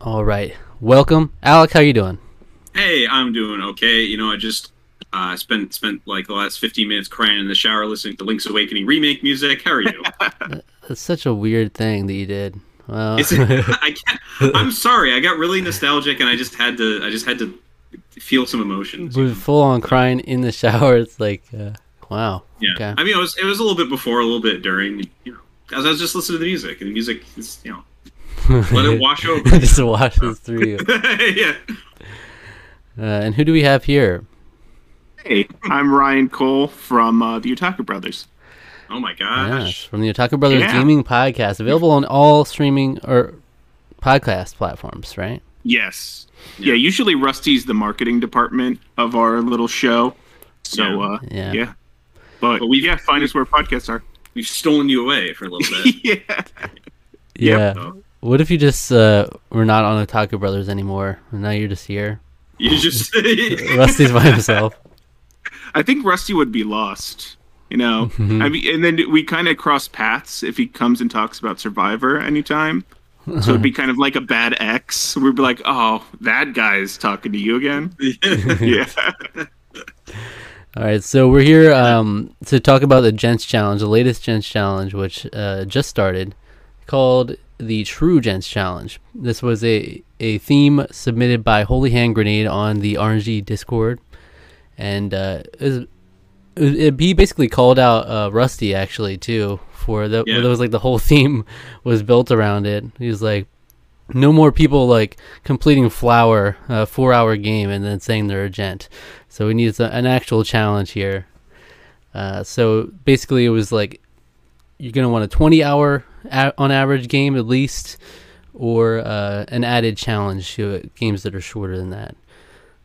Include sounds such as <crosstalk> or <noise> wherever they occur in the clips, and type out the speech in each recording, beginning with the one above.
All right, welcome, Alec. How you doing? Hey, I'm doing okay. You know, I just uh, spent spent like the last 15 minutes crying in the shower listening to Link's Awakening remake music. How are you? <laughs> That's such a weird thing that you did. Well, <laughs> I can't, I'm sorry. I got really nostalgic, and I just had to. I just had to feel some emotions. with full on crying in the shower. It's like, uh, wow. Yeah. Okay. I mean, it was it was a little bit before, a little bit during. You know, as I was just listening to the music, and the music is you know, <laughs> let it <laughs> wash over. It just washes through you. <laughs> yeah. Uh, and who do we have here? Hey, I'm Ryan Cole from uh, the Otaku Brothers. Oh my Yes, gosh. from the Otaku Brothers Yeah. Gaming Podcast, available on all streaming or podcast platforms, right? Yes. Yeah. usually Rusty's the marketing department of our little show. So, Yeah. uh, Yeah. yeah. But, But we've- yeah, find us where podcasts are. We've stolen you away for a little bit. yeah. Yeah. so. What if you just uh, were not on Otaku Brothers anymore, and now you're just here? You just <laughs> Rusty's by himself. I think Rusty would be lost. You know, Mm-hmm. I mean, and then we kind of cross paths if he comes and talks about Survivor anytime. So it'd be kind of like a bad ex. We'd be like, "Oh, that guy's talking to you again." <laughs> <laughs> yeah. All right, so we're here um, to talk about the Gents Challenge, the latest Gents Challenge, which uh, just started, called the True Gents Challenge. This was a, a theme submitted by Holy Hand Grenade on the RNG Discord, and uh, it was- it- it- he basically called out uh, Rusty actually too for the Yeah. was like the whole <laughs> theme was built around it. He was like, no more people like completing flower a four hour game and then saying they're a gent so we need an actual challenge here uh, so basically it was like you're going to want a 20 hour on average game at least or uh, an added challenge to games that are shorter than that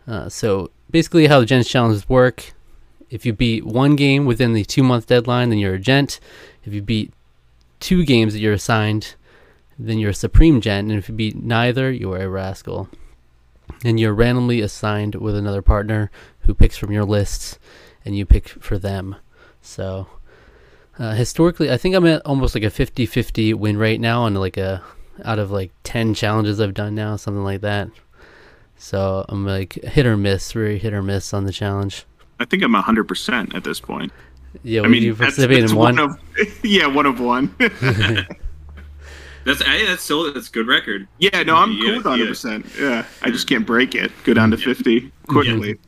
uh, so basically how the gents challenges work if you beat one game within the two month deadline then you're a gent if you beat two games that you're assigned then you're a supreme gent, and if you beat neither, you are a rascal. And you're randomly assigned with another partner who picks from your lists, and you pick for them. So, uh, historically, I think I'm at almost like a 50-50 win rate now on like a out of like 10 challenges I've done now, something like that. So I'm like hit or miss, very hit or miss on the challenge. I think I'm 100% at this point. Yeah, I mean, you that's, participate that's in one. one. of <laughs> yeah, one of one. <laughs> That's hey, that's still that's a good record. yeah, no, I'm Yeah, cool with yeah. 100. percent Yeah, I just can't break it. Go down to 50 quickly. <laughs>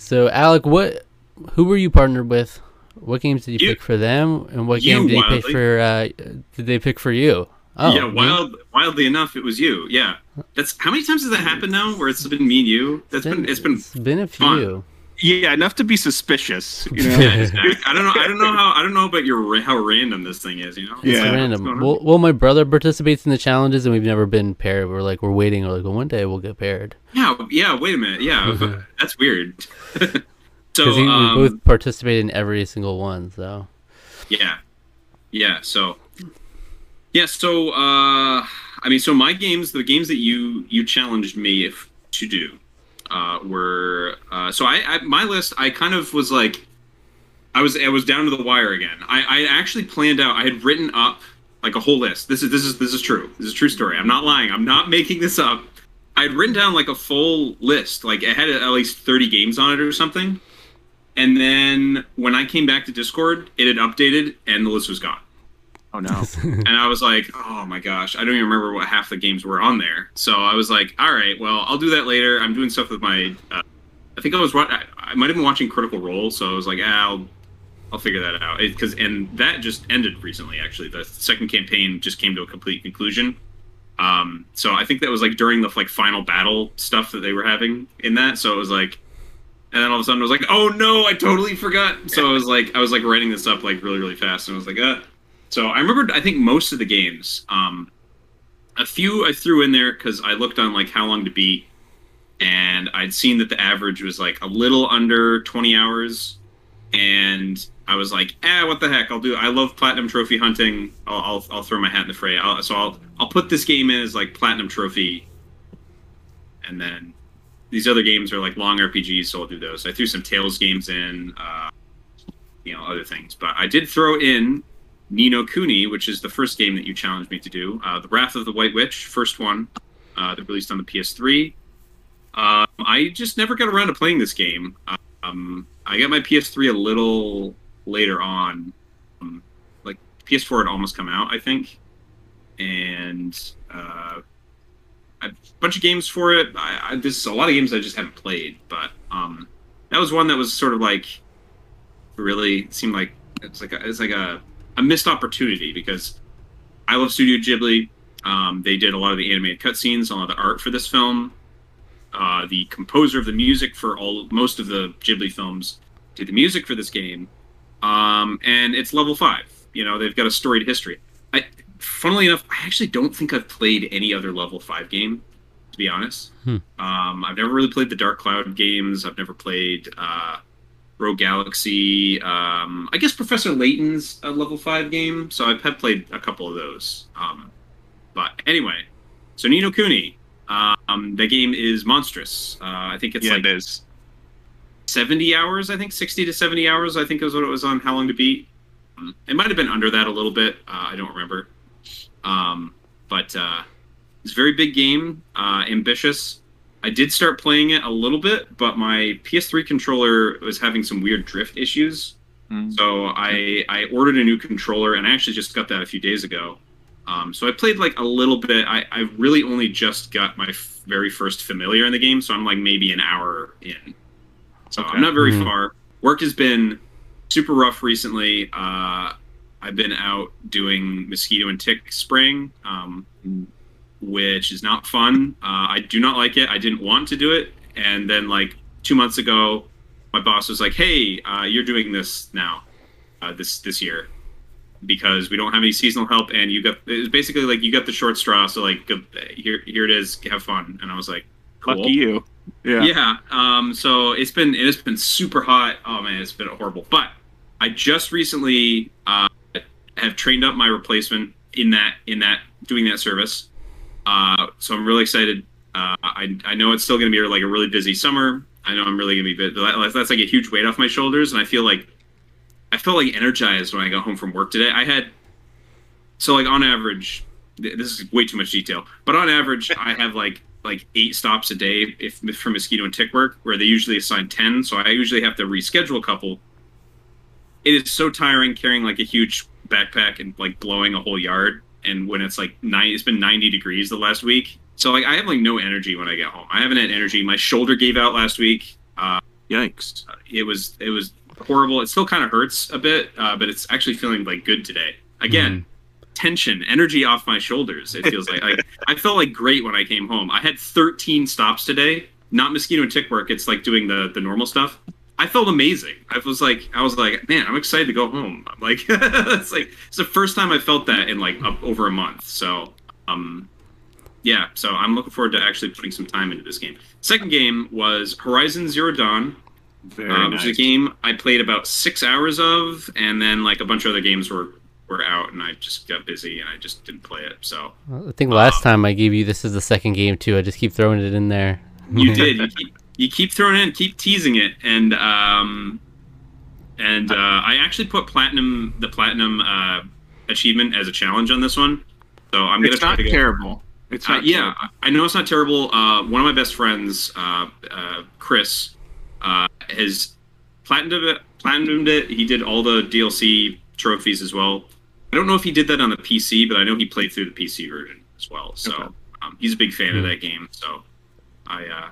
So Alec, what? Who were you partnered with? What games did you, You- pick for them, and what game did you pick for? Uh, did they pick for you? Oh, yeah, me? wildly enough, it was you. Yeah, that's how many times has that happened now? Where it's been me and you. That's been it's been. it's been a fun. few. Yeah, enough to be suspicious. You know. <laughs> Yeah, exactly. I don't know. I don't know how. I don't know about your how random this thing is. You know. Yeah. What's random. Well, well, my brother participates in the challenges, and we've never been paired. We're like, we're waiting. We're like, well, one day we'll get paired Yeah. Yeah. Wait a minute. Yeah. <laughs> That's weird. <laughs> so because um, we both participated in every single one. So Yeah. Yeah, so Yeah, so uh I mean so my games the games that you you challenged me if to do uh were uh so I, I my list I kind of was like I was I was down to the wire again. I, I actually planned out I had written up like a whole list. This is this is this is true. This is a true story. I'm not lying. I'm not <laughs> making this up. I had written down like a full list. Like it had at least 30 games on it or something. And then when I came back to Discord, it had updated and the list was gone. Oh no. <laughs> And I was like, oh my gosh, I don't even remember what half the games were on there. So I was like, all right, well, I'll do that later. I'm doing stuff with my. Uh, I think I was. wa- I, I might have been watching Critical Role, so I was like, ah, I'll, I'll figure that out. Because and that just ended recently. Actually, the second campaign just came to a complete conclusion. Um, so I think that was like during the like final battle stuff that they were having in that. So it was like, and then all of a sudden I was like, oh no, I totally forgot. So I was like, I was like writing this up like really really fast, and I was like, uh. So I remembered I think most of the games. Um, a few I threw in there because I looked on like how long to beat, and I'd seen that the average was like a little under 20 hours, and I was like, ah, what the heck? I'll do. I love platinum trophy hunting. I'll I'll, I'll throw my hat in the fray. I'll, so I'll I'll put this game in as like platinum trophy, and then these other games are like long RPGs, so I'll do those. I threw some Tales games in, uh, you know, other things, but I did throw in Ni no Kuni, which is the first game that you challenged me to do. Uh, the Wrath of the White Witch, first one. uh, that released on the PS3. Um, I just never got around to playing this game. Um, I got my PS3 a little later on, um, like PS4 had almost come out, I think, and uh, a bunch of games for it. I, I, a lot of games I just haven't played, but um, that was one that was sort of like really seemed like it's like it's like a, a missed opportunity because I love Studio Ghibli. Um, they did a lot of the animated cutscenes, a lot of the art for this film. Uh, the composer of the music for all most of the Ghibli films did the music for this game, um, and it's level five. You know they've got a storied history. I, funnily enough, I actually don't think I've played any other level five game. To be honest, Hmm. um, I've never really played the Dark Cloud games. I've never played uh, Rogue Galaxy. Um, I guess Professor Layton's a level five game, so I've had played a couple of those. Um, but anyway, so Ni no Kuni, um, the game is monstrous. Uh, I think it's yeah, like it is. 70 hours, I think 60 to 70 hours, I think is what it was on How Long to Beat. Um, It might have been under that a little bit. Uh, I don't remember. Um, but uh, it's a very big game, uh, ambitious. I did start playing it a little bit, but my PS3 controller was having some weird drift issues. Mm. So I I ordered a new controller, and I actually just got that a few days ago. Um, so I played like a little bit. I, I really only just got my f- very first familiar in the game, so I'm like maybe an hour in. So Okay. I'm not very Mhm. far. Work has been super rough recently. Uh, I've been out doing mosquito and tick spraying, um, which is not fun. Uh, I do not like it. I didn't want to do it, and then like two months ago, my boss was like, "Hey, uh, you're doing this now, uh, this this year, because we don't have any seasonal help, and you got it's basically like you got the short straw. So like, go, here here it is. Have fun." And I was like, "Cool." Lucky you. Yeah. Yeah. Um, so it's been it's been super hot. Oh man, it's been horrible. But I just recently uh, have trained up my replacement in that in that doing that service. Uh, so I'm really excited. Uh, I I know it's still going to be like a really busy summer. I know I'm really going to be bu- that- that's like a huge weight off my shoulders, and I feel like I felt like energized when I got home from work today. I had so like on average, this is way too much detail, but on average, <laughs> I have like like eight stops a day if for mosquito and tick work, where they usually assign ten. So I usually have to reschedule a couple. It is so tiring carrying like a huge backpack and like blowing a whole yard. And when it's like nine, it's been ninety degrees the last week. So like I have like no energy when I get home. I haven't had energy. My shoulder gave out last week. Uh, Yikes. it was it was horrible. It still kind of hurts a bit, uh, but it's actually feeling like good today. Again, tension, energy off my shoulders. It feels like, like I felt like great when I came home. I had 13 stops today. Not mosquito and tick work. It's like doing the the normal stuff. I felt amazing. I was like, I was like, man, I'm excited to go home. I'm <laughs> like, it's like it's the first time I felt that in like up over a month. So, um, yeah. So I'm looking forward to actually putting some time into this game. Second game was Horizon Zero Dawn Very uh, nice. which is a game I played about six hours of, and then like a bunch of other games were were out, and I just got busy and I just didn't play it. So I think last time I gave you this is the second game too. I just keep throwing it in there. you did. <laughs> You keep, you keep throwing in, keep teasing it, and um, and uh, I actually put platinum the platinum uh, achievement as a challenge on this one. So I'm gonna It's try not go. terrible. It's Uh, not yeah, terrible. I- know it's not terrible. Uh, one of my best friends, uh, uh, Chris, uh, has platinumed it, platinumed it. He did all the DLC trophies as well. I don't know if he did that on the PC, but I know he played through the PC version as well. So Okay. um, he's a big fan of Hmm. that game. So I uh,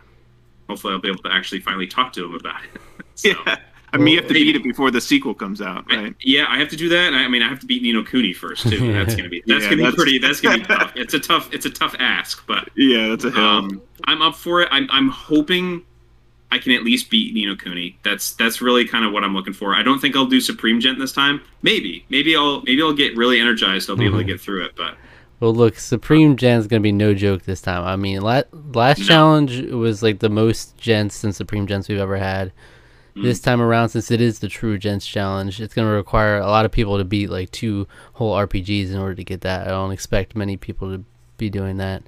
hopefully I'll be able to actually finally talk to him about it. <laughs> so, Yeah. I mean, you have to Well, beat it before the sequel comes out, I- right? yeah, I have to do that. and I, I mean, I have to beat Ni no Kuni first too. <laughs> That's gonna be that's Yeah, gonna be pretty. That's gonna be tough. It's a tough. It's a tough ask, but Yeah, that's a hill. um, I'm up for it. I'm, I'm hoping I can at least beat Ni no Kuni. That's that's really kind of what I'm looking for. I don't think I'll do Supreme Gent this time. Maybe, maybe I'll maybe I'll get really energized. I'll be able to Mhm. get through it. But Well, look, Supreme Gen's gonna be no joke this time. I mean, la- last No. challenge was like the most gents and Supreme gens we've ever had. Mm. This time around, since it is the true gents challenge, it's gonna require a lot of people to beat like two whole RPGs in order to get that. I don't expect many people to be doing that.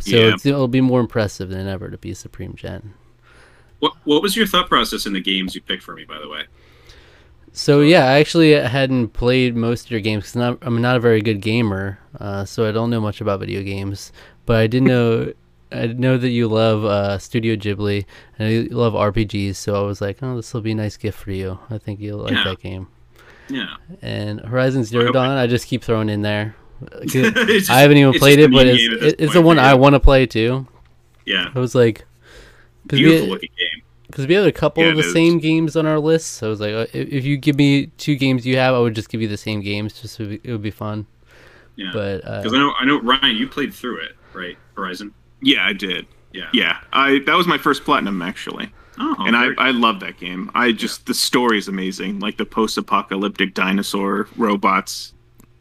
So Yeah. it's, it'll be more impressive than ever to be Supreme Gen. what what was your thought process in the games you picked for me? By the way, So yeah, I actually hadn't played most of your games because I'm not a very good gamer, uh, so I don't know much about video games. But I did <laughs> know, I know that you love uh, Studio Ghibli and you love RPGs. So I was like, oh, this will be a nice gift for you. I think you'll like Yeah. that game. Yeah. And Horizon Zero Dawn, I just keep throwing in there. <laughs> Just- I haven't even played it, but it's game at this it- it's point the one you. I want to play too. Yeah. I was like, Beautiful we, looking game. Because we have a couple Yeah, of the it is. same games on our list. So I was like, uh, if, if you give me two games you have, I would just give you the same games. Just so it would be, it would be fun. Yeah. But uh, Because I know, I know, Ryan, you played through it, right? Horizon. Yeah, I did. Yeah. Yeah, I that was my first platinum actually, Oh, and I very- I love that game. I just the story is amazing, like the post-apocalyptic dinosaur robots,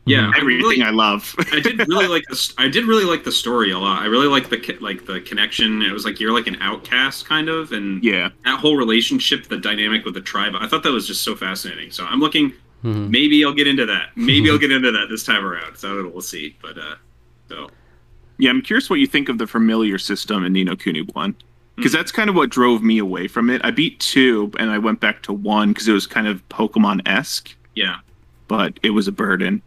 yeah, I everything really- I love. I did really like <laughs> the. I did really like the story a lot. I really liked the like the connection. It was like you're like an outcast kind of, and yeah, that whole relationship, the dynamic with the tribe. I thought that was just so fascinating. So I'm looking. mhm. Maybe I'll get into that. Maybe I'll <laughs> get into that this time around. So we'll see. But uh, so yeah. I'm curious what you think of the familiar system in Ni no Kuni one, because that's kind of what drove me away from it. I beat two, and I went back to one because it was kind of Pokemon esque, yeah, but it was a burden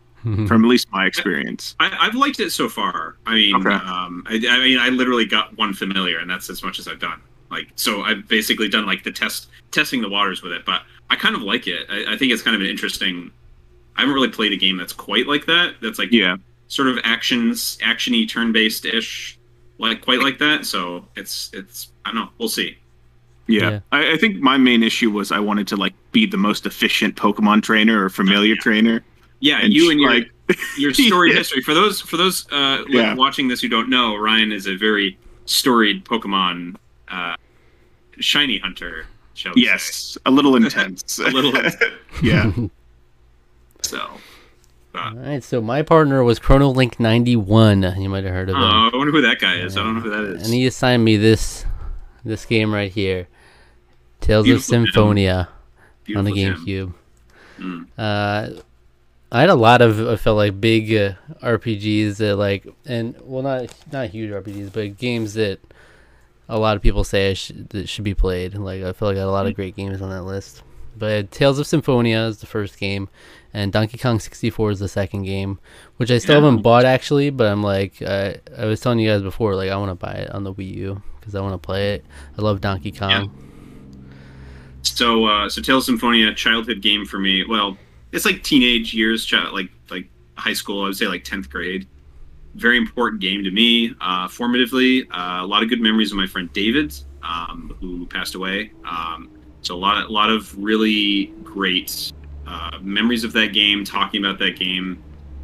from at least my experience. I, I've liked it so far. I mean, Okay. um, I, I mean, I literally got one familiar, and that's as much as I've done. Like, so I've basically done like the test, testing the waters with it. But I kind of like it. I, I think it's kind of an interesting. I haven't really played a game that's quite like that. That's like Yeah, sort of actions, actiony, turn-based ish, like quite like that. So it's it's I don't know. We'll see. yeah. Yeah. I, I think my main issue was I wanted to like be the most efficient Pokemon trainer or familiar Yeah. trainer. Yeah, and you and your like <laughs> your story Yeah. history for those for those uh, like, Yeah. watching this who don't know, Ryan is a very storied Pokemon uh, shiny hunter. Shall we say. yes, a little <laughs> intense. A little <laughs> intense. yeah. So, All right, so my partner was Chrono Link 91. You might have heard of him. oh, I wonder who that guy is. I don't know who that is. And he assigned me this this game right here. Tales Beautiful of. Symphonia on the GameCube. Mm. Uh, I had a lot of I felt like big uh, RPGs that like and well not not huge RPGs but games that a lot of people say sh- that should be played. Like I feel like I had a lot of great games on that list. But Tales of Symphonia is the first game, and Donkey Kong 64 is the second game, which I still Yeah. haven't bought actually. But I'm like I I was telling you guys before, like I want to buy it on the Wii U because I want to play it. I love Donkey Kong. So, uh, so Tales of Symphonia, childhood game for me. Well, it's like teenage years, like like high school. I would say like tenth grade. Very important game to me, uh, formatively. Uh, a lot of good memories of my friend David, um, who passed away. Um, so a lot, a lot of really great uh, memories of that game. Talking about that game,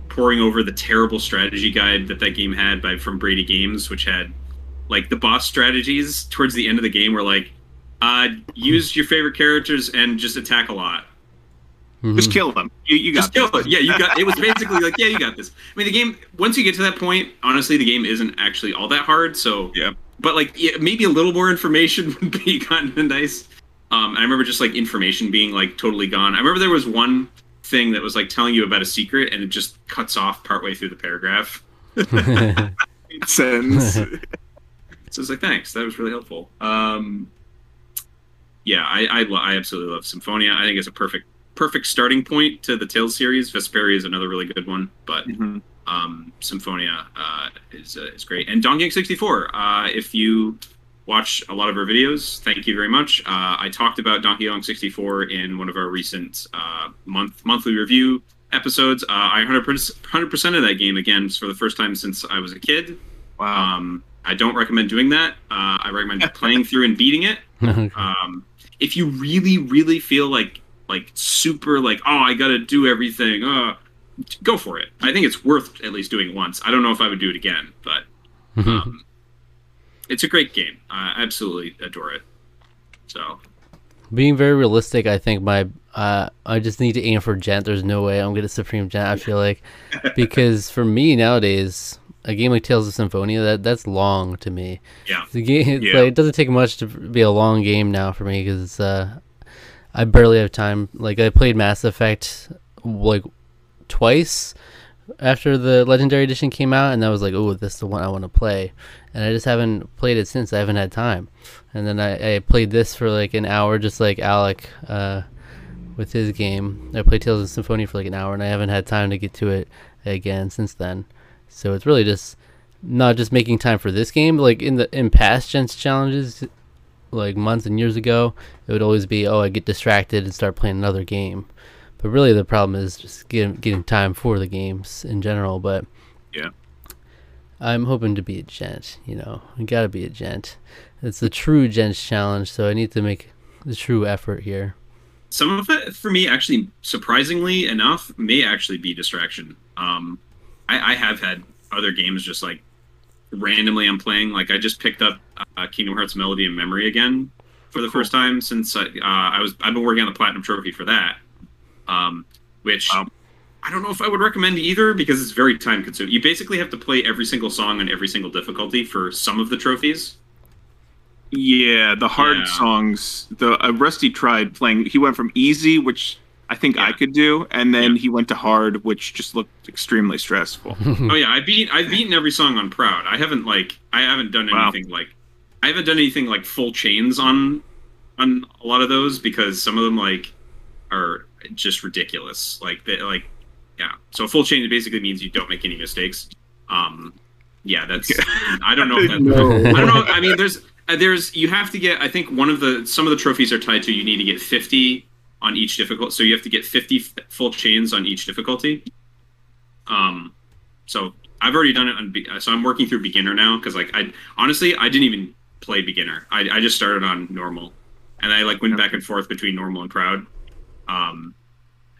pouring over the terrible strategy guide that that game had by from Brady Games, which had like the boss strategies towards the end of the game were like uh, use your favorite characters and just attack a lot. Mhm. Just kill them. You, you got Just kill it. Yeah, you got. It was basically like, yeah, you got this. I mean, the game. Once you get to that point, honestly, the game isn't actually all that hard. So Yeah. but like yeah, maybe a little more information <laughs> would be kind of nice. Um, I remember just like information being like totally gone. I remember there was one thing that was like telling you about a secret, and it just cuts off partway through the paragraph. <laughs> Sentence. <laughs> So it's like, thanks. That was really helpful. Um, yeah, I I, I absolutely love Symphonia. I think it's a perfect perfect starting point to the Tales series. Vesperia is another really good one, but Mhm. um, Symphonia uh, is uh, is great. And Donkey Kong 64. Uh, if you watch a lot of our videos, thank you very much. Uh, I talked about Donkey Kong 64 in one of our recent uh, month monthly review episodes. Uh, I 100 percent of that game again for the first time since I was a kid. Wow. Um, I don't recommend doing that. Uh, I recommend playing through and beating it. <laughs> Um, if you really, really feel like like super like oh I got to do everything, uh, go for it. I think it's worth at least doing it once. I don't know if I would do it again, but um, it's a great game. I absolutely adore it. So Being very realistic, I think my uh, I just need to aim for gent. There's no way I'm gonna supreme gent. I feel like <laughs> because for me nowadays, a game like Tales of Symphonia that that's long to me. yeah, The game Yeah. like, it doesn't take much to be a long game now for me because uh, I barely have time. Like I played Mass Effect like twice after the Legendary Edition came out, and I was like, "Oh, this is the one I want to play," and I just haven't played it since. I haven't had time, and then I, I played this for like an hour, just like Alec uh, with his game. I played Tales of Symphonia for like an hour, and I haven't had time to get to it again since then. So it's really just not just making time for this game. Like in the in past gens challenges, like months and years ago, it would always be, oh, I get distracted and start playing another game. But really, the problem is just getting getting time for the games in general. But Yeah. I'm hoping to be a gent. You know, I gotta be a gent. It's the true gents challenge, so I need to make the true effort here. Some of it for me, actually, surprisingly enough, may actually be distraction. Um, I, I have had other games just like randomly I'm playing. Like I just picked up uh, Kingdom Hearts Melody and Memory again for the first time since I, uh, I was I've been working on the platinum trophy for that. Um, which Wow. I don't know if I would recommend either because it's very time consuming. You basically have to play every single song on every single difficulty for some of the trophies. Yeah, the hard Yeah. songs. The uh, Rusty tried playing. He went from easy, which I think I could do, and then Yeah. he went to hard, which just looked extremely stressful. <laughs> Oh yeah, I beat I've beaten every song on Proud. I haven't like I haven't done Wow. anything like I haven't done anything like full chains on on a lot of those because some of them like are just ridiculous. Like they like yeah. So a full chain basically means you don't make any mistakes. Um yeah, that's <laughs> I don't know if that, No. I don't know. I mean, there's uh, there's you have to get. I think one of the some of the trophies are tied to you need to get 50 on each difficult. So you have to get 50 f- full chains on each difficulty. Um, so I've already done it on. be- So I'm working through beginner now because like I honestly I didn't even play beginner. I I just started on normal, and I like went back and forth between normal and proud. Um,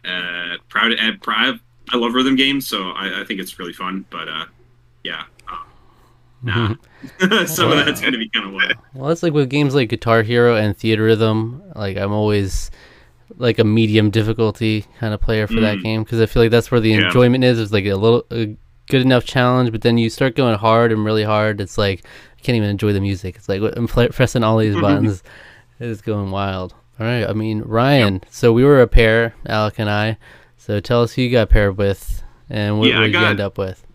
uh, proud and proud. I love rhythm games, so I, I think it's really fun. But uh, yeah. Uh, Nah, <laughs> some of that's gonna be kind of wild. Well, that's like with games like Guitar Hero and Theatrhythm. Like I'm always like a medium difficulty kind of player for that Mm. game because I feel like that's where the Yeah. enjoyment is. It's like a little a good enough challenge, but then you start going hard and really hard. It's like I can't even enjoy the music. It's like I'm pressing all these <laughs> buttons. It's going wild. All right. I mean, Ryan. So we were a pair, Alec and I. So tell us who you got paired with and what Yeah, what did you end up with.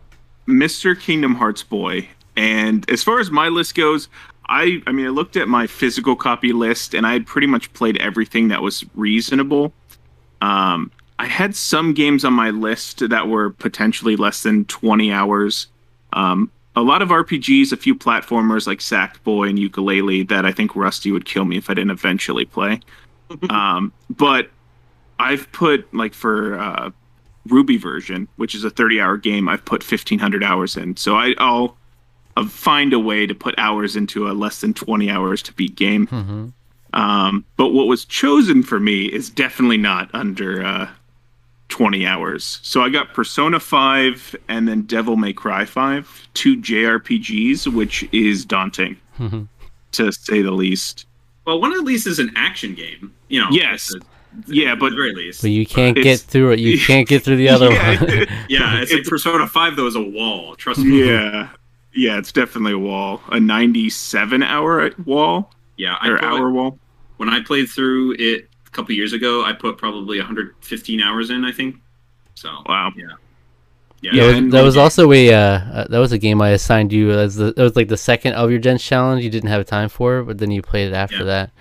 Mr. Kingdom Hearts boy. And as far as my list goes, I I mean I looked at my physical copy list and I had pretty much played everything that was reasonable. Um, I had some games on my list that were potentially less than 20 hours. Um, a lot of RPGs, a few platformers like Sackboy and Yooka-Laylee that I think Rusty would kill me if I didn't eventually play. <laughs> um, but I've put like for uh, Ruby version, which is a 30 hour game, I've put 1500 hours in. So I, I'll, I'll find a way to put hours into a less than 20 hours to beat game. hmm Um, but what was chosen for me is definitely not under uh, 20 hours. So I got Persona 5 and then Devil May Cry 5, two JRPGs, which is daunting hmm to say the least. Well, one at least is an action game. You know. Yes. at the- Yeah, at but- the very least. But you can't It's- get through it. You can't get through the other <laughs> Yeah. one. <laughs> yeah, it's like Persona Five though is a wall. Trust me. yeah. Yeah, it's definitely a wall. A 97 hour wall Yeah, I or put, hour wall. when I played through it a couple years ago, I put probably 115 hours in. I think. So. Wow. Yeah. Yeah, Yeah, that was, and- that was also a uh, uh, that was a game I assigned you as the that was like the second of your Gens challenge. You didn't have time for, but then you played it after Yeah. that.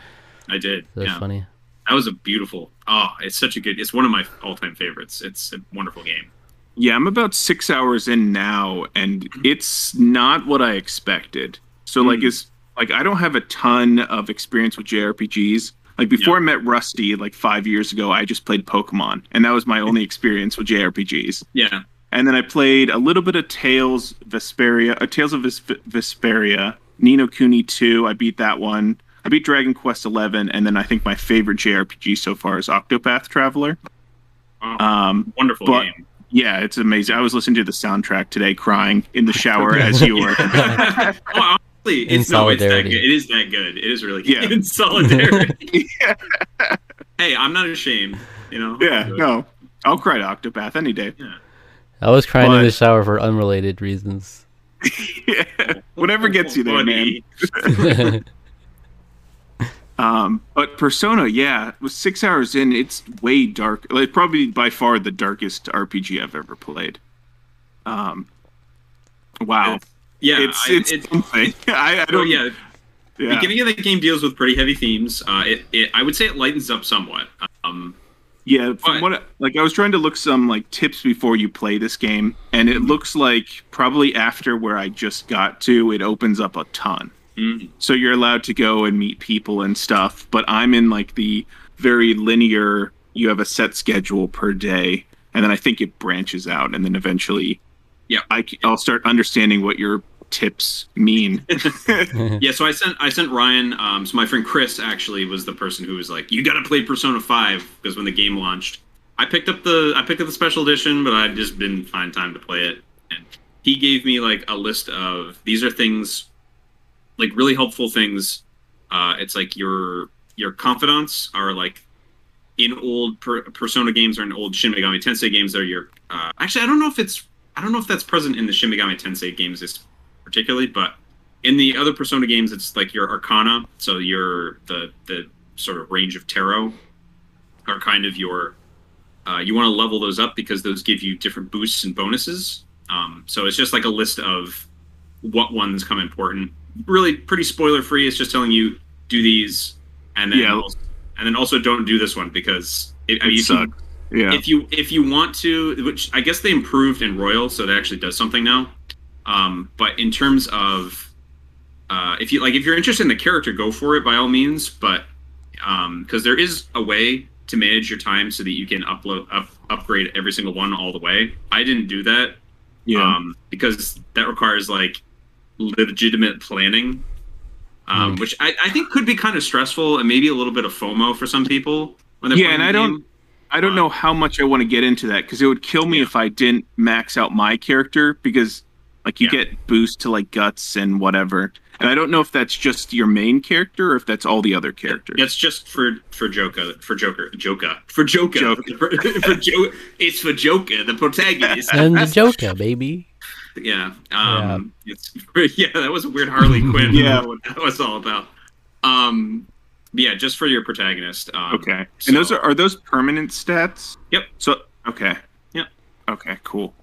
I did. So it's yeah. funny. That was a beautiful. Oh, it's such a good. It's one of my all-time favorites. It's a wonderful game. Yeah, I'm about six hours in now, and it's not what I expected. So, like, Mm. is like I don't have a ton of experience with JRPGs. Like before I met Rusty, like five years ago, I just played Pokemon, and that was my only <laughs> experience with JRPGs. Yeah. And then I played a little bit of Tales Vesperia, uh, Tales of Vis- Vesperia, Ni no Kuni 2. I beat that one. I beat Dragon Quest 11, and then I think my favorite JRPG so far is Octopath Traveler. Oh, Um, wonderful but- game. Yeah, it's amazing. I was listening to the soundtrack today, crying in the shower <laughs> as you were. <laughs> well, honestly, In it's no, it's that good. It is that good. It is really Yeah. good. <laughs> In solidarity. hey, I'm not ashamed. You know. yeah, no, I'll cry to Octopath any day. I was crying in the shower for unrelated reasons. yeah, whatever gets you there, man. Um, but Persona, yeah, with six hours in, it's way dark. Like probably by far the darkest RPG I've ever played. Um, wow, Yeah, it's I- it's it- something. <laughs> I, I oh, don't. yeah. yeah. Beginning of the game deals with pretty heavy themes. Uh, it, it, I would say it lightens up somewhat. Um, Yeah, from But- what like I was trying to look some like tips before you play this game, and it looks like probably after where I just got to, it opens up a ton. Mm. So you're allowed to go and meet people and stuff, but I'm in like the very linear. You have a set schedule per day, and then I think it branches out, and then eventually, Yeah. I, will start understanding what your tips mean. <laughs> Yeah, so I sent I sent Ryan. Um, so my friend Chris actually was the person who was like, "You got to play Persona 5 because when the game launched, I picked up the I picked up the special edition, but I just didn't find time to play it." And he gave me like a list of these are things, like really helpful things. Uh, it's like your your confidants are like in old per- Persona games or in old Shin Megami Tensei games. They're your uh, actually I don't know if it's I don't know if that's present in the Shin Megami Tensei games this particularly, but in the other Persona games, it's like your Arcana, so your the the sort of range of tarot are kind of your. Uh, you want to level those up because those give you different boosts and bonuses. Um, so it's just like a list of what ones come important. Really pretty spoiler free. It's just telling you do these, and then Yeah. also, and then also don't do this one because it, I mean, it sucks. Yeah. if you if you want to which i guess they improved in royal so it actually does something now um, but in terms of uh, if you like if you're interested in the character go for it by all means but because there is a way to manage your time so that you can upload up, upgrade every single one all the way i didn't do that yeah. um, because that requires like legitimate planning um, which I, I think could be kind of stressful and maybe a little bit of fomo for some people when they're Yeah, and I game. don't- I don't know how much I want to get into that because it would kill me Yeah. if I didn't max out my character because like you Yeah. get boost to like guts and whatever. And I don't know if that's just your main character or if that's all the other characters. It's just for for Joker for Joker Joker for Joker Joker. for, <laughs> for Jo- It's for Joker, the protagonist. and the Joker, baby. Yeah, um, it's <laughs> yeah. That was a weird Harley Quinn. <laughs> Yeah. what that was all about. Um, yeah, just for your protagonist. Um, Okay. and those are are those permanent stats? Yep. So okay. Yep. Okay, cool.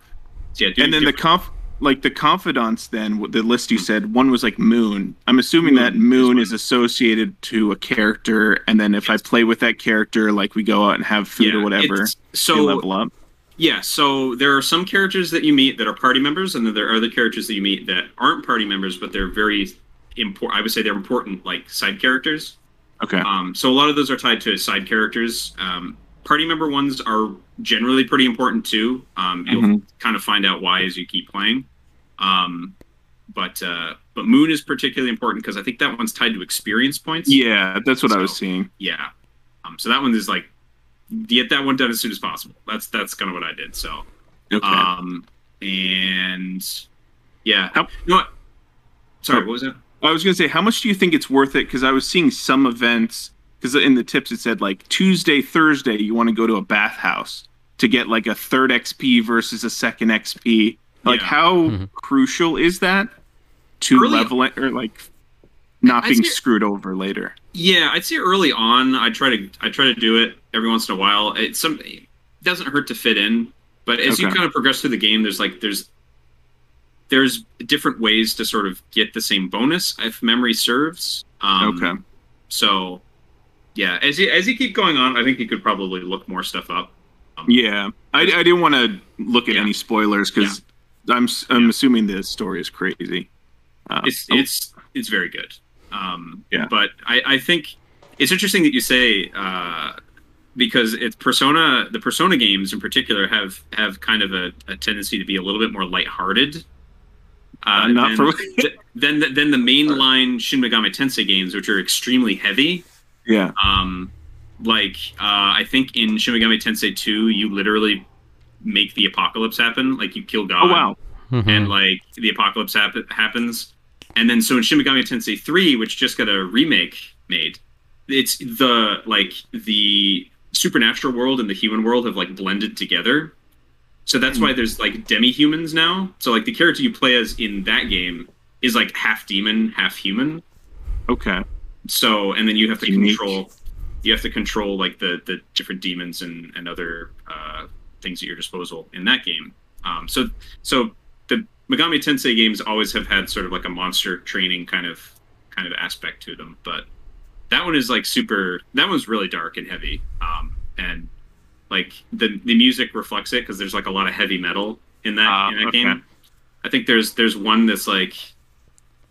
Yeah, do and then the conf like the confidants then the list you said one was like moon i'm assuming Moon that is moon one. is associated to a character and then if i play with that character like we go out and have food yeah, or whatever So level up Yeah, so there are some characters that you meet that are party members, and then there are other characters that you meet that aren't party members, but they're very important. I would say they're important, like side characters. okay Um, so a lot of those are tied to side characters. Um, party member ones are generally pretty important too. Um, you'll Mhm. kind of find out why as you keep playing. Um, but uh, but Moon is particularly important because I think that one's tied to experience points. yeah that's what i was seeing Yeah. Um, so that one is like get that one done as soon as possible. That's that's kind of what I did. So okay um, and yeah. How- You know what? Sorry, what was that? i was going to say how much do you think it's worth it because i was seeing some events because in the tips it said like tuesday thursday you want to go to a bathhouse to get like a third xp versus a second xp like Yeah. how Mhm. crucial is that to Early- leveling or like not I'd being say- screwed over later Yeah, I'd say early on, I try to I try to do it every once in a while. It some it doesn't hurt to fit in, but as you kind of progress through the game, there's like there's there's different ways to sort of get the same bonus if memory serves. Um, okay So, yeah, as you as you keep going on, I think you could probably look more stuff up. Um, Yeah, I, I didn't want to look at Yeah. any spoilers because I'm s- I'm Yeah. assuming the story is crazy. Uh, it's oh, it's it's very good. Um, Yeah. But I, I think it's interesting that you say uh, because it's Persona. The Persona games in particular have have kind of a, a tendency to be a little bit more lighthearted. Uh, not than, for- <laughs> th- than the, than the mainline Shin Megami Tensei games, which are extremely heavy. yeah, Um, like uh, I think in Shin Megami Tensei 2, you literally make the apocalypse happen. Like you kill God oh wow, Mhm. and like the apocalypse hap- happens and then so in Shin Megami Tensei 3 which just got a remake made it's the like the supernatural world and the human world have like blended together. So that's why there's like demi-humans now. So like the character you play as in that game is like half demon half human. Okay, so and then you have to Unique. control you have to control like the the different demons and and other uh, things at your disposal in that game. Um, so so Megami Tensei games always have had sort of like a monster training kind of kind of aspect to them but that one is like super that one's really dark and heavy um, and like the the music reflects it because there's like a lot of heavy metal in that Ah, in that okay. game. I think there's there's one that's like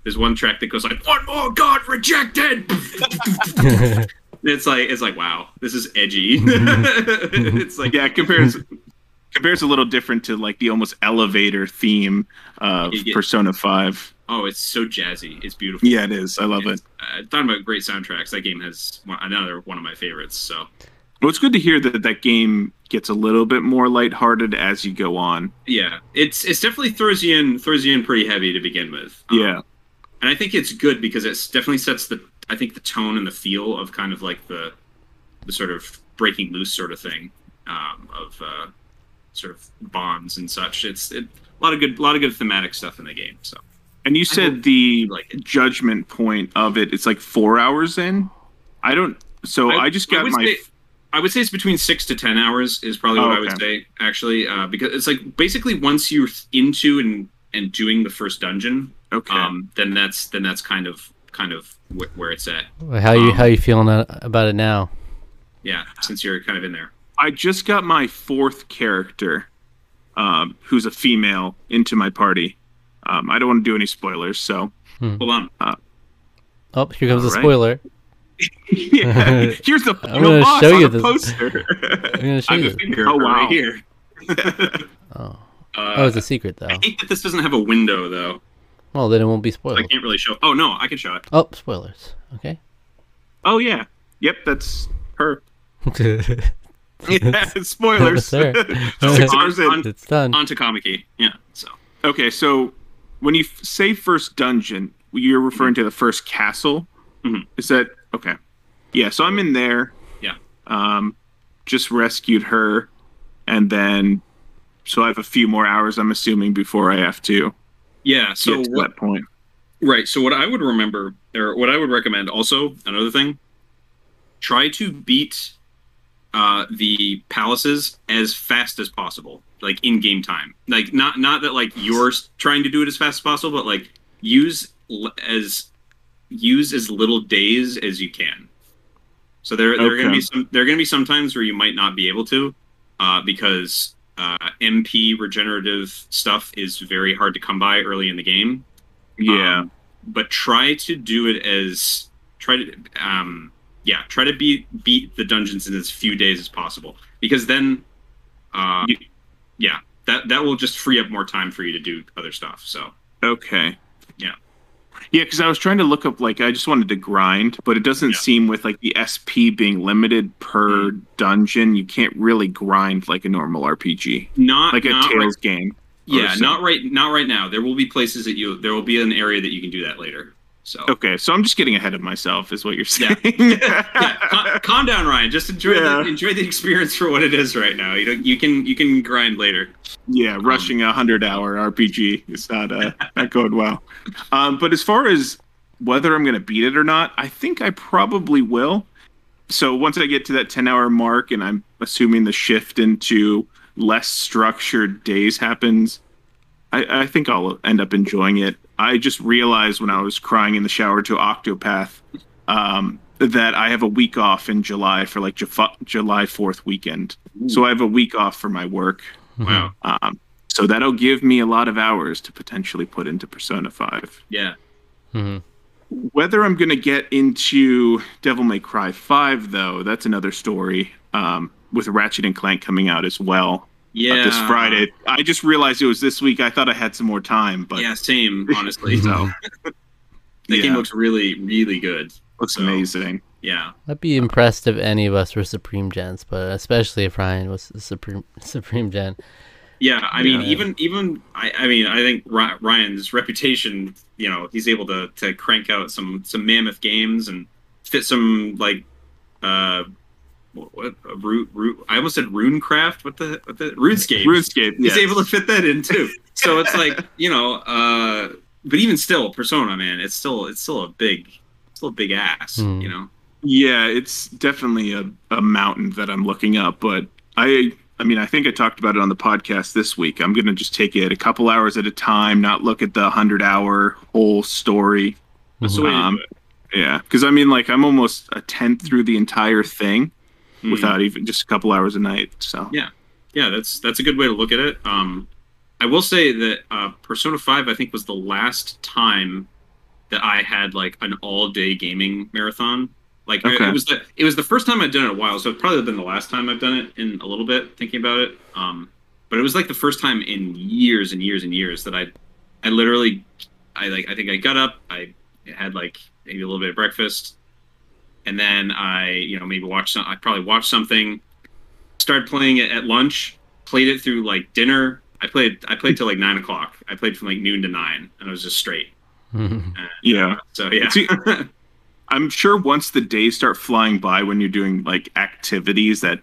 there's one track that goes like one more god rejected. <laughs> it's like it's like wow, this is edgy. <laughs> <laughs> it's like yeah, it compares compares a little different to like the almost elevator theme of You get- Persona Five. oh, it's so jazzy. It's beautiful. Yeah, it is. I love it. Uh, talking about great soundtracks, that game has one, another one of my favorites. So Well, it's good to hear that that game gets a little bit more lighthearted as you go on. yeah, it's it's definitely throws you in throws you in pretty heavy to begin with. Um, Yeah, and I think it's good because it definitely sets the I think the tone and the feel of kind of like the the sort of breaking loose sort of thing um, of uh, sort of bonds and such. It's it, a lot of good a lot of good thematic stuff in the game. So and you said the like judgment point of it. It's like four hours in. I don't. So I, just got would my. say, I would say it's between six to ten hours is probably what Oh, I would say actually uh, because it's like basically once you're into and and doing the first dungeon, okay. um, then that's then that's kind of kind of wh- where it's at. how you Um, how you feeling about it now? Yeah, since you're kind of in there. I just got my fourth character, um, who's a female, into my party. Um, I don't want to do any spoilers, so Hold on. Oh, here comes a Alright. spoiler. yeah. <laughs> <laughs> Here's the I'm gonna boss show on you a this. poster. <laughs> I'm gonna show I have you. a Oh, wow. right here. Oh, Uh, oh, it's a secret though. I hate that this doesn't have a window though. Well, then it won't be spoiled. I can't really show. Oh no, I can show it. Oh, spoilers. Okay. oh yeah. Yep, that's her. <laughs> it's Yeah, spoilers. Sir. <laughs> Six On- hours in. on- done. Ann Takamaki. Yeah. So Okay, so when you f- say first dungeon, you're referring to the first castle. Mhm. Is that okay? Yeah, so I'm in there. Yeah. Um, just rescued her, and then so I have a few more hours. I'm assuming before I have to yeah. So get to what? that point. Right. So what I would remember, or what I would recommend, also another thing, try to beat uh, the palaces as fast as possible, like in game time. Like not not that like you're trying to do it as fast as possible, but like use l- as use as little days as you can. So there there are going to be some there are going to be some times where you might not be able to, uh, because uh, MP regenerative stuff is very hard to come by early in the game. Yeah. Um, but try to do it as try to um yeah try to beat beat the dungeons in as few days as possible because then uh You- yeah that that will just free up more time for you to do other stuff so okay. Yeah. Yeah, because I was trying to look up like I just wanted to grind, but it doesn't Yeah. seem with like the SP being limited per Mm. dungeon, you can't really grind like a normal RPG, not like a not Tales right, game. yeah so. not right not right now there will be places that you there will be an area that you can do that later so Okay, so I'm just getting ahead of myself, is what you're saying. Yeah. yeah, <laughs> calm, calm down, Ryan. Just enjoy Yeah. the enjoy the experience for what it is right now. You don't, you can you can grind later. Yeah, rushing a hundred hour RPG is not uh, <laughs> not going well. Um, but as far as whether I'm going to beat it or not, I think I probably will. So once I get to that ten hour mark, and I'm assuming the shift into less structured days happens, I, I think I'll end up enjoying it. I just realized when I was crying in the shower to Octopath um, that I have a week off in July for like Jaf- July Fourth weekend. So I have a week off for my work. Wow. Um, so that'll give me a lot of hours to potentially put into Persona 5. Yeah. hmm Whether I'm going to get into Devil May Cry 5, though, that's another story um, with Ratchet and Clank coming out as well Yeah. this Friday. I just realized it was this week. I thought I had some more time, but yeah, same. <laughs> Honestly, <laughs> so <laughs> that yeah, game looks really really good. looks so- amazing. Yeah. I'd be impressed if any of us were Supreme Gens, but especially if Ryan was a Supreme Supreme Gen. Yeah, I mean, Yeah. even even I, I mean, I think Ryan's reputation, you know, he's able to to crank out some some mammoth games and fit some like uh what, what a root root I almost said runecraft what the what the RuneScape. RuneScape, He's yeah. able to fit that in too. <laughs> So it's like, you know, uh but even still Persona, man, it's still it's still a big still a big ass, Hmm. you know. Yeah, it's definitely a, a mountain that I'm looking up, but I I mean, I think I talked about it on the podcast this week. I'm going to just take it a couple hours at a time, not look at the 100 hour whole story. That's the way to Um. Yeah, cuz I mean like I'm almost a tenth through the entire thing Hmm. without even just a couple hours a night. So Yeah. yeah, that's that's a good way to look at it. Um, I will say that uh, Persona Five, I think, was the last time that I had like an all-day gaming marathon. Like Okay. it was the it was the first time I'd done it in a while, so it's probably been the last time I've done it in a little bit. Thinking about it, um, but it was like the first time in years and years and years that I, I literally, I like I think I got up, I had like maybe a little bit of breakfast, and then I you know maybe watched some, I probably watched something, started playing it at lunch, played it through like dinner. I played I played till like nine o'clock. I played from like noon to nine, and I was just straight. <laughs> yeah, So yeah, See- <laughs> I'm sure once the days start flying by when you're doing like activities that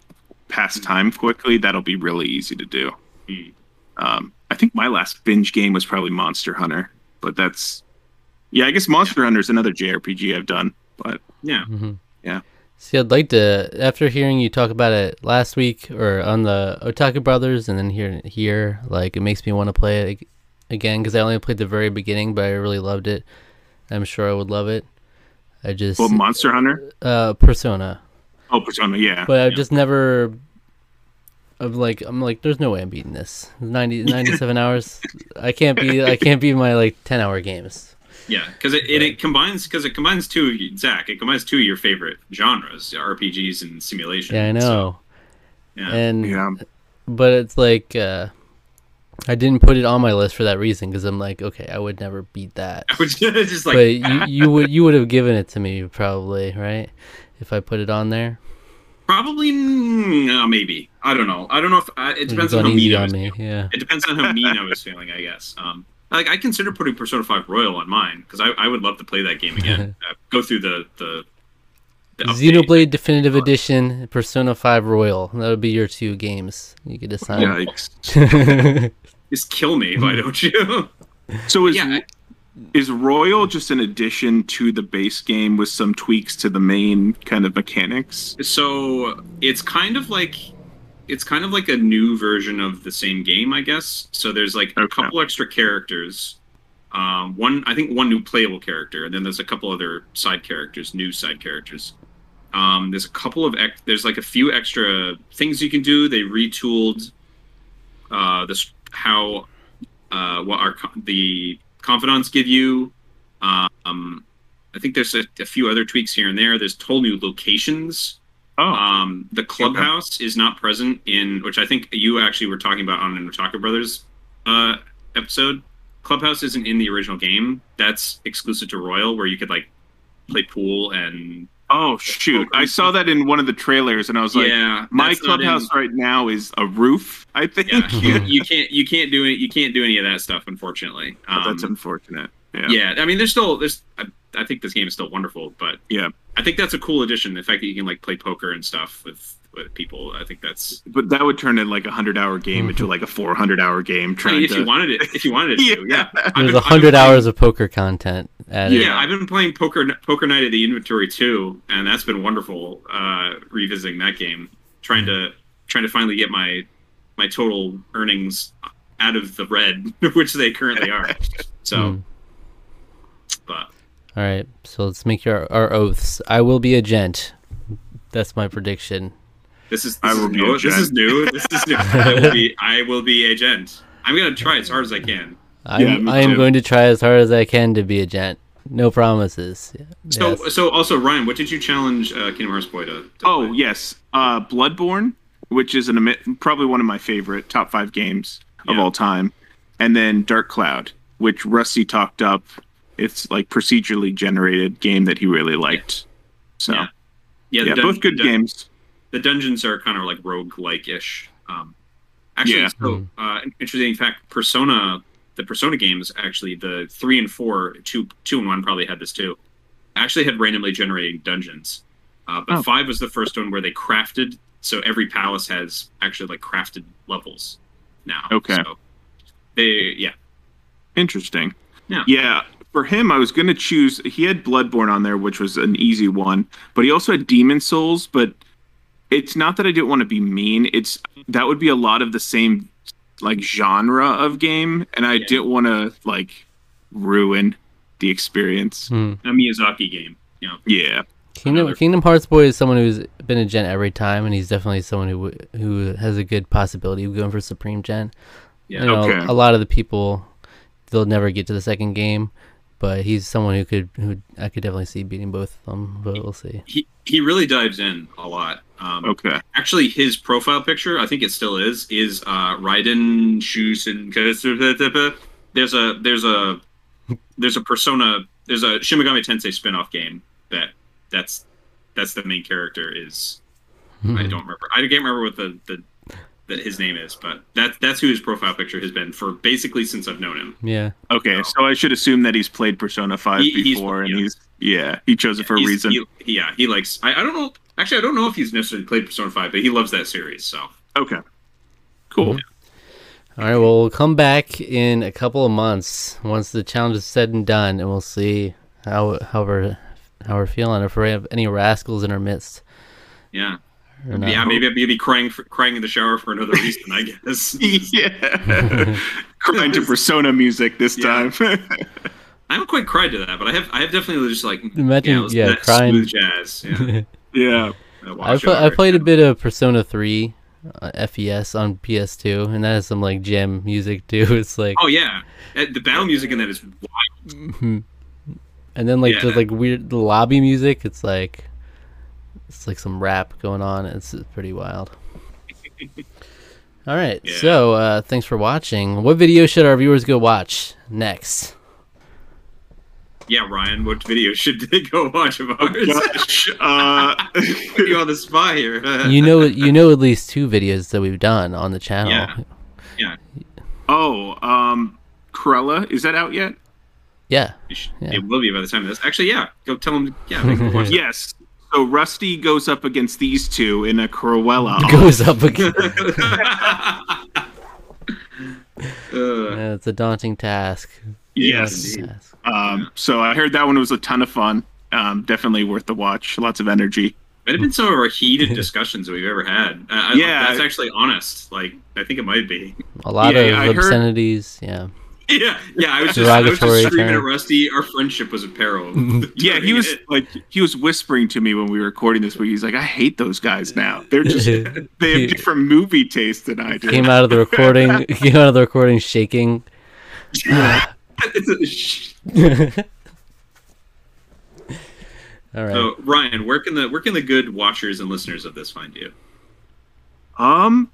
pass time quickly, that'll be really easy to do. Hmm. Um, I think my last binge game was probably Monster Hunter, but that's yeah. I guess Monster Hunter is another JRPG I've done, but yeah. Mhm. Yeah. See, I'd like to, after hearing you talk about it last week or on the Otaku Brothers, and then here, here, like it makes me want to play it again because I only played the very beginning, but I really loved it. I'm sure I would love it. I just well, Monster Hunter. uh, Persona, Oh, Persona, yeah. but I've Yeah. just never. I'm like I'm like, there's no way I'm beating this. 90, 97 <laughs> hours. I can't be. I can't be my like ten hour games. Yeah, because it, it, it combines because it combines two Zach. It combines two of your favorite genres, RPGs and simulation. Yeah, I know. So, yeah, And yeah. but it's like uh, I didn't put it on my list for that reason because I'm like, okay, I would never beat that. <laughs> I was <laughs> just like, but <laughs> you, you would you would have given it to me probably, right? If I put it on there, probably mm, uh, maybe. I don't know. I don't know if uh, it depends on gone how easy mean I on was. me. feeling. Yeah. It depends on how mean I was feeling. I guess. Um, like I consider putting Persona Five Royal on mine because I, I would love to play that game again. <laughs> uh, go through the the. the update. Xenoblade Definitive Edition, Persona 5 Royal. That would be your two games. You could decide. Yikes. <laughs> Just kill me, why don't you? So is Yeah, I- is Royal just an addition to the base game with some tweaks to the main kind of mechanics? so it's kind of like it's kind of like a new version of the same game, I guess. So there's like a Okay. couple extra characters. Um, one, I think, one new playable character, and then there's a couple other side characters, new side characters. Um, there's a couple of ex- there's like a few extra things you can do. They retooled uh, this how uh, what our co- the confidants give you. Um, I think there's a, a few other tweaks here and there. There's whole new locations Oh, um, the clubhouse is not present in, which I think you actually were talking about on an Otaku Brothers uh, episode. Clubhouse isn't in the original game. That's exclusive to Royal, where you could like play pool and oh shoot! I saw that in one of the trailers, and I was like, yeah. my not in- clubhouse right now is a roof. I think. yeah, you, you can't you can't do it. You can't do any of that stuff, unfortunately. Um, that's unfortunate. Yeah. yeah. I mean, there's still there's. I, I think this game is still wonderful, but Yeah. I think that's a cool addition. The fact that you can like play poker and stuff with with people. I think that's. But that would turn in like a hundred hour game into like a four hundred hour game. I Trying mean, if to. you wanted it, if you wanted it to, <laughs> yeah. I've There's been- a I've been hundred playing- hours of poker content added. Yeah, I've been playing poker poker night at the inventory too, and that's been wonderful. Uh, revisiting that game, trying to trying to finally get my my total earnings out of the red, <laughs> which they currently are. So, Hmm. but All right, so let's make your our oaths. I will be a gent. That's my prediction. this is this I will is be a new. This gent. is new. This is new. I will be <laughs> I will be a gent. I'm gonna try as hard as I can. I'm, Yeah, I am going to try as hard as I can to be a gent. No promises. So Yes. so also Ryan, what did you challenge uh, Kingdom Hearts boy to? to Oh play? yes, uh, Bloodborne, which is an probably one of my favorite top five games of all time, and then Dark Cloud, which Rusty talked up. It's like procedurally generated game that he really liked. So Yeah. yeah, the dun- both good dun- games. the dungeons are kind of like rogue like ish. Um, actually, Yeah. so uh, interesting fact: Persona, the Persona games, actually the three and four, two, two and one probably had this too. Actually, had randomly generating dungeons, uh, but Oh. five was the first one where they crafted. So every palace has actually like crafted levels now. Okay. So they, yeah, Interesting. Yeah. Yeah. For him, I was going to choose. He had Bloodborne on there, which was an easy one, but he also had Demon Souls. But it's not that I didn't want to be mean. It's that would be a lot of the same like genre of game, and I Yeah. didn't want to like ruin the experience. Hmm. a Miyazaki game. You know, Yeah. Kingdom another- Kingdom Hearts boy is someone who's been a gen every time, and he's definitely someone who who has a good possibility of going for Supreme Gen. Yeah. You know, Okay. a lot of the people they'll never get to the second game, but he's someone who could who I could definitely see beating both of them. But we'll see. He he really dives in a lot. Um, Okay. Actually, his profile picture, I think it still is, is uh, Raiden Shusen. There's a there's a there's a Persona there's a Shin Megami Tensei spin-off game that that's that's the main character is. Hmm. I don't remember. I can't remember what the the that his name is, but that that's who his profile picture has been for basically since I've known him. Yeah, Okay. So I should assume that he's played Persona Five He- he's- before, and yeah. he's yeah, he chose it for a reason. he- yeah, he likes. I, I don't know. Actually, I don't know if he's necessarily played Persona Five, but he loves that series. So Okay. Cool. Mm-hmm. All right, well, we'll come back in a couple of months once the challenge is said and done, and we'll see how how we're how we're feeling. If we have any rascals in our midst, yeah, or yeah. Maybe I'd be crying for, crying in the shower for another reason. I guess. <laughs> yeah. Crying to Persona music this Yeah. time. <laughs> I haven't quite cried to that, but I have. I have definitely just like Imagine, yeah, listen to yeah, crying. smooth jazz. Yeah, <laughs> yeah. I pl- I over. played a bit of Persona Three, uh, FES on PS2, and that has some like jam music too. It's like, Oh yeah, the battle music in that is wild. Mhm. and then like the like weird the lobby music. It's like, it's like some rap going on. It's, it's pretty wild. <laughs> All right, Yeah. so uh, thanks for watching. What video should our viewers go watch next? Yeah, Ryan, what video should they go watch of ours? Gosh, uh, <laughs> Put you on the spot here. you know <laughs> you know at least two videos that we've done on the channel. Yeah. yeah, oh, um, Cruella, is that out yet? Yeah. should- Yeah. it will be by the time of this. Actually, yeah, go tell them. Yeah, they can watch. Yes. So Rusty goes up against these two in a Cruella. <laughs> Goes up <laughs> again. Uh, Yeah, it's a daunting task. Yes. Task. Um, so I heard that one was a ton of fun. Um, definitely worth the watch. Lots of energy. It have been some of our heated <laughs> discussions we've ever had. Uh, I, Yeah. that's actually honest. Like, I think it might be. A lot Yeah, of I heard- obscenities. Yeah. <laughs> Yeah, yeah. I was just, I was just screaming at Rusty. Our friendship was in peril. <laughs> <laughs> Yeah, he was like he was whispering to me when we were recording this week. He's like, I hate those guys now. They're just they have different movie taste than I do. Came out of the recording. came out of the recording shaking. It's a sh- All right. so, Ryan, where can the where can the good watchers and listeners of this find you? Um,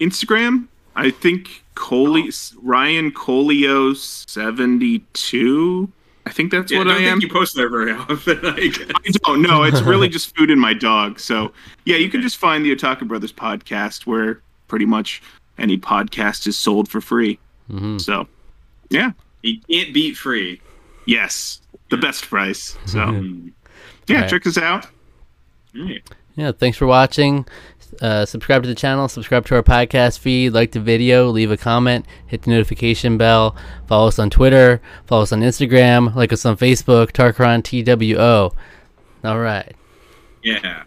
Instagram. I think Coley Ryan Colio seventy two. I think that's Yeah, what I I don't am. think you post there very <laughs> often. I guess. I don't know. It's really <laughs> just food and my dog. So yeah, you can just find the Otaku Brothers podcast where pretty much any podcast is sold for free. Mhm. So yeah, You can't beat free. yes, the best price. So Mm. yeah, Alright. check us out. Alright. Yeah. Thanks for watching. Uh, subscribe to the channel. Subscribe to our podcast feed. Like the video. Leave a comment. Hit the notification bell. Follow us on Twitter. Follow us on Instagram. Like us on Facebook. Tarkaron TWO. All right. Yeah.